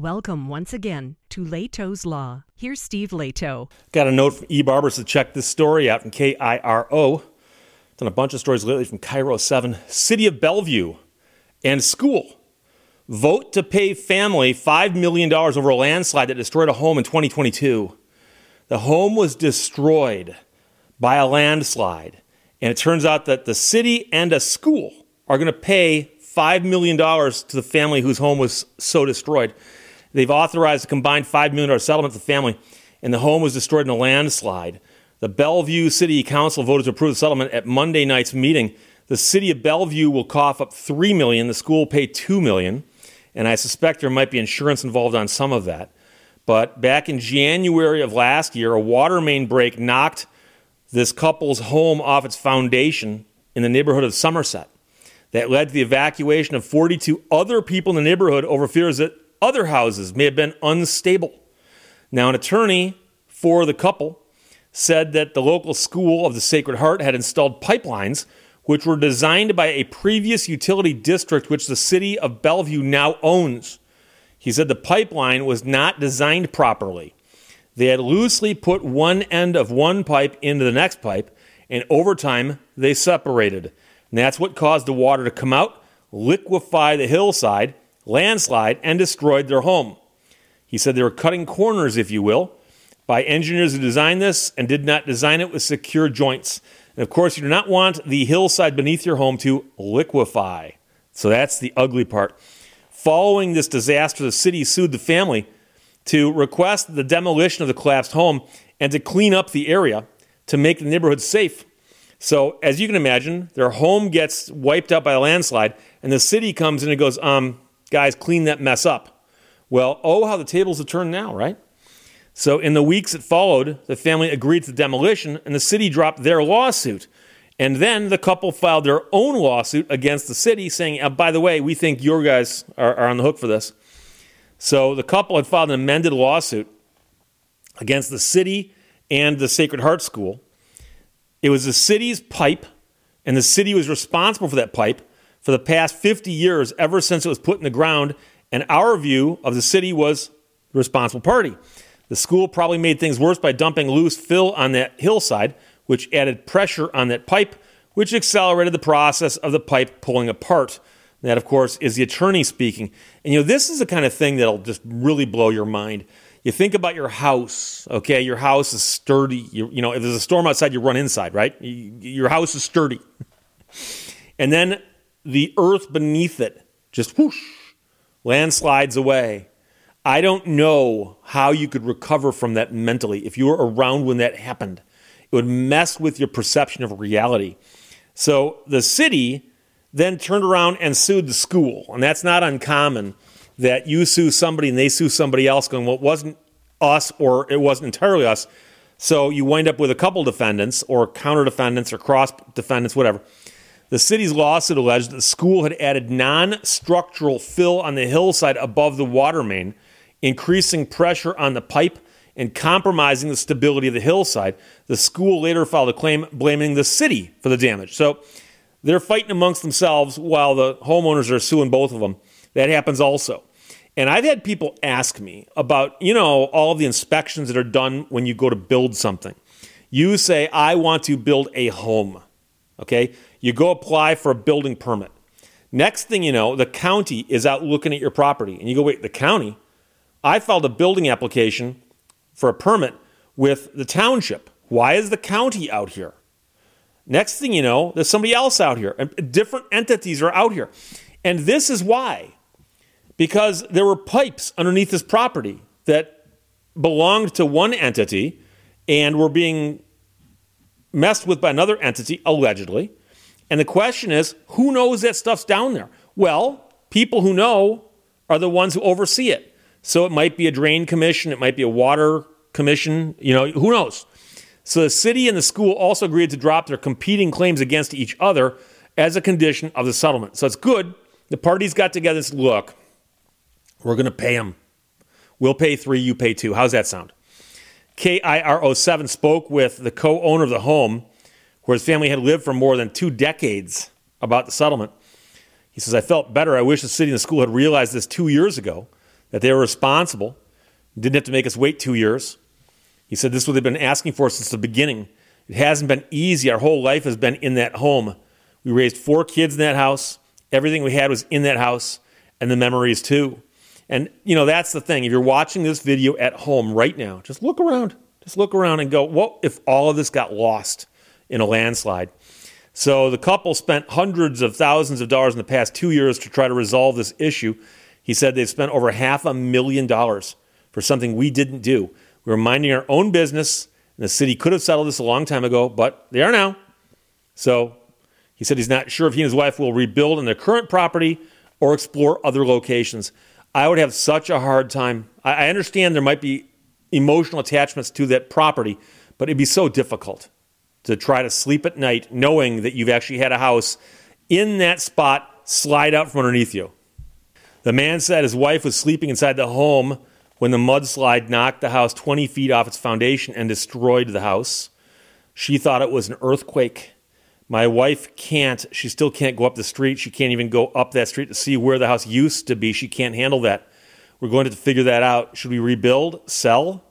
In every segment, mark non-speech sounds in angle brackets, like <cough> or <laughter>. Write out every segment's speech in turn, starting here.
Welcome once again to Lehto's Law. Here's Steve Lehto. Got a note from E. Barbers to check this story out from KIRO. Done a bunch of stories lately from KIRO 7. City of Bellevue and school vote to pay family $5 million over a landslide that destroyed a home in 2022. The home was destroyed by a landslide. And it turns out that the city and a school are going to pay $5 million to the family whose home was so destroyed. They've authorized a combined $5 million settlement to the family, and the home was destroyed in a landslide. The Bellevue City Council voted to approve the settlement at Monday night's meeting. The city of Bellevue will cough up 3 million, the school will pay 2 million, and I suspect there might be insurance involved on some of that. But back in January of last year, a water main break knocked this couple's home off its foundation in the neighborhood of Somerset. That led to the evacuation of 42 other people in the neighborhood over fears that other houses may have been unstable. Now, an attorney for the couple said that the local school of the Sacred Heart had installed pipelines which were designed by a previous utility district which the city of Bellevue now owns. He said the pipeline was not designed properly. They had loosely put one end of one pipe into the next pipe, and over time they separated. And that's what caused the water to come out, liquefy the hillside, landslide, and destroyed their home. He said they were cutting corners, if you will, by engineers who designed this and did not design it with secure joints. And of course, you do not want the hillside beneath your home to liquefy. So that's the ugly part. Following this disaster, the city sued the family to request the demolition of the collapsed home and to clean up the area to make the neighborhood safe. So, as you can imagine, their home gets wiped out by a landslide, and the city comes in and goes, um, guys, clean that mess up. Well, oh, how the tables have turned now, right? So, in the weeks that followed, the family agreed to the demolition, and the city dropped their lawsuit. And then the couple filed their own lawsuit against the city, saying, uh, by the way, we think your guys are, are on the hook for this. So, the couple had filed an amended lawsuit against the city and the Sacred Heart School. It was the city's pipe, and the city was responsible for that pipe for the past 50 years, ever since it was put in the ground. And our view of the city was the responsible party. The school probably made things worse by dumping loose fill on that hillside, which added pressure on that pipe, which accelerated the process of the pipe pulling apart. That, of course, is the attorney speaking. And you know, this is the kind of thing that'll just really blow your mind. You think about your house, okay? Your house is sturdy. You, you know, if there's a storm outside, you run inside, right? You, your house is sturdy. <laughs> And then the earth beneath it just whoosh, landslides away. I don't know how you could recover from that mentally if you were around when that happened. It would mess with your perception of reality. So the city then turned around and sued the school. And that's not uncommon that you sue somebody and they sue somebody else going, well, it wasn't us or it wasn't entirely us. So you wind up with a couple defendants or counter defendants or cross defendants, whatever. The city's lawsuit alleged that the school had added non structural fill on the hillside above the water main, increasing pressure on the pipe and compromising the stability of the hillside. The school later filed a claim blaming the city for the damage. So they're fighting amongst themselves while the homeowners are suing both of them. That happens also. And I've had people ask me about, you know, all the inspections that are done when you go to build something. You say, I want to build a home. Okay? You go apply for a building permit. Next thing you know, the county is out looking at your property. And you go, wait, the county? I filed a building application for a permit with the township. Why is the county out here? Next thing you know, there's somebody else out here. And Different entities are out here. And this is why. Because there were pipes underneath this property that belonged to one entity and were being messed with by another entity, allegedly. And the question is, who knows that stuff's down there? Well, people who know are the ones who oversee it. So it might be a drain commission, it might be a water commission, you know, who knows? So the city and the school also agreed to drop their competing claims against each other as a condition of the settlement. So it's good. The parties got together and said, look, we're going to pay them. We'll pay three, you pay two. How's that sound? KIRO 7 spoke with the co owner of the home where his family had lived for more than two decades about the settlement. He says, I felt better. I wish the city and the school had realized this two years ago. that they were responsible, didn't have to make us wait two years. He said this is what they've been asking for since the beginning. It hasn't been easy. Our whole life has been in that home. We raised four kids in that house. Everything we had was in that house, and the memories too. And, you know, that's the thing. If you're watching this video at home right now, just look around. Just look around and go, what if all of this got lost in a landslide? So the couple spent hundreds of thousands of dollars in the past two years to try to resolve this issue. He said they've spent over half a million dollars for something we didn't do. We were minding our own business, and the city could have settled this a long time ago, but they are now. So he said he's not sure if he and his wife will rebuild on their current property or explore other locations. I would have such a hard time. I understand there might be emotional attachments to that property, but it'd be so difficult to try to sleep at night knowing that you've actually had a house in that spot slide out from underneath you. The man said his wife was sleeping inside the home when the mudslide knocked the house 20 feet off its foundation and destroyed the house. She thought it was an earthquake. My wife can't, she still can't go up the street. She can't even go up that street to see where the house used to be. She can't handle that. We're going to figure that out. Should we rebuild, sell?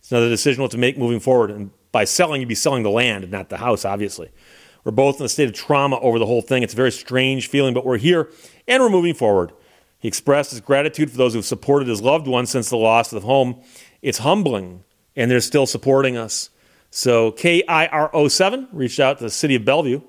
It's another decision we'll have to make moving forward. And by selling, you'd be selling the land, not the house, obviously. We're both in a state of trauma over the whole thing. It's a very strange feeling, but we're here and we're moving forward. He expressed his gratitude for those who've supported his loved ones since the loss of the home. It's humbling, and they're still supporting us. So KIRO7 reached out to the city of Bellevue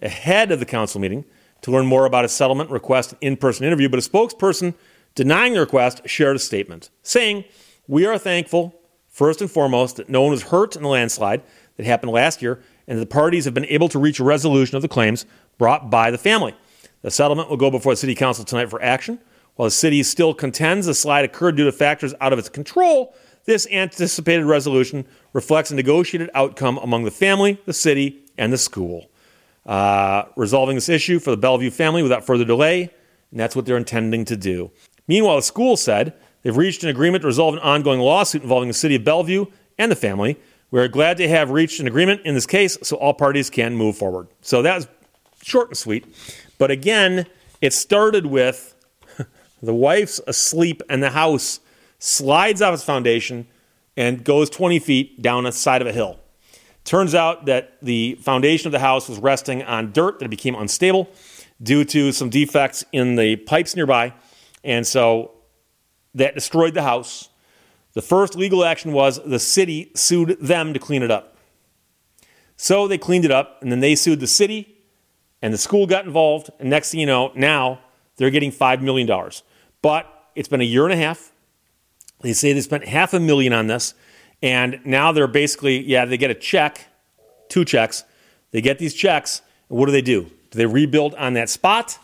ahead of the council meeting to learn more about a settlement request in-person interview, but a spokesperson denying the request shared a statement saying, "We are thankful first and foremost that no one was hurt in the landslide that happened last year and the parties have been able to reach a resolution of the claims brought by the family. The settlement will go before the city council tonight for action. While the city still contends the slide occurred due to factors out of its control, this anticipated resolution reflects a negotiated outcome among the family, the city, and the school. Uh, resolving this issue for the Bellevue family without further delay, and that's what they're intending to do. Meanwhile, the school said they've reached an agreement to resolve an ongoing lawsuit involving the city of Bellevue and the family. We're glad to have reached an agreement in this case so all parties can move forward. So that was short and sweet. But again, it started with <laughs> the wife's asleep and the house slides off its foundation and goes 20 feet down the side of a hill. Turns out that the foundation of the house was resting on dirt that became unstable due to some defects in the pipes nearby. And so that destroyed the house. The first legal action was the city sued them to clean it up. So they cleaned it up, and then they sued the city, and the school got involved. And next thing you know, now they're getting $5 million. But it's been a year and a half. They say they spent half a million on this, and now they're basically, yeah, they get a check, two checks. They get these checks, and what do they do? Do they rebuild on that spot?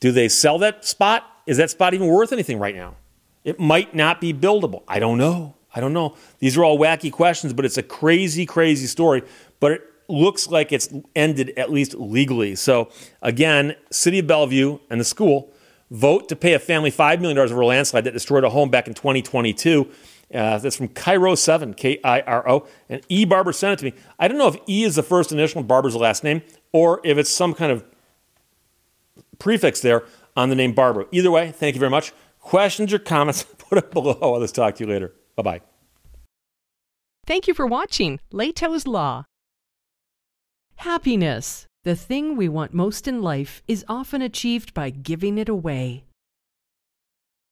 Do they sell that spot? Is that spot even worth anything right now? It might not be buildable. I don't know. I don't know. These are all wacky questions, but it's a crazy, crazy story. But it looks like it's ended at least legally. So, again, City of Bellevue and the school vote to pay a family $5 million over a landslide that destroyed a home back in 2022. Uh, that's from KIRO 7, K I R O. And E. Barber sent it to me. I don't know if E is the first initial and Barber's the last name, or if it's some kind of prefix there on the name Barber. Either way, thank you very much. Questions or comments, <laughs> put it below. I'll just talk to you later. Bye bye. Thank you for watching Lehto's Law. Happiness, the thing we want most in life, is often achieved by giving it away.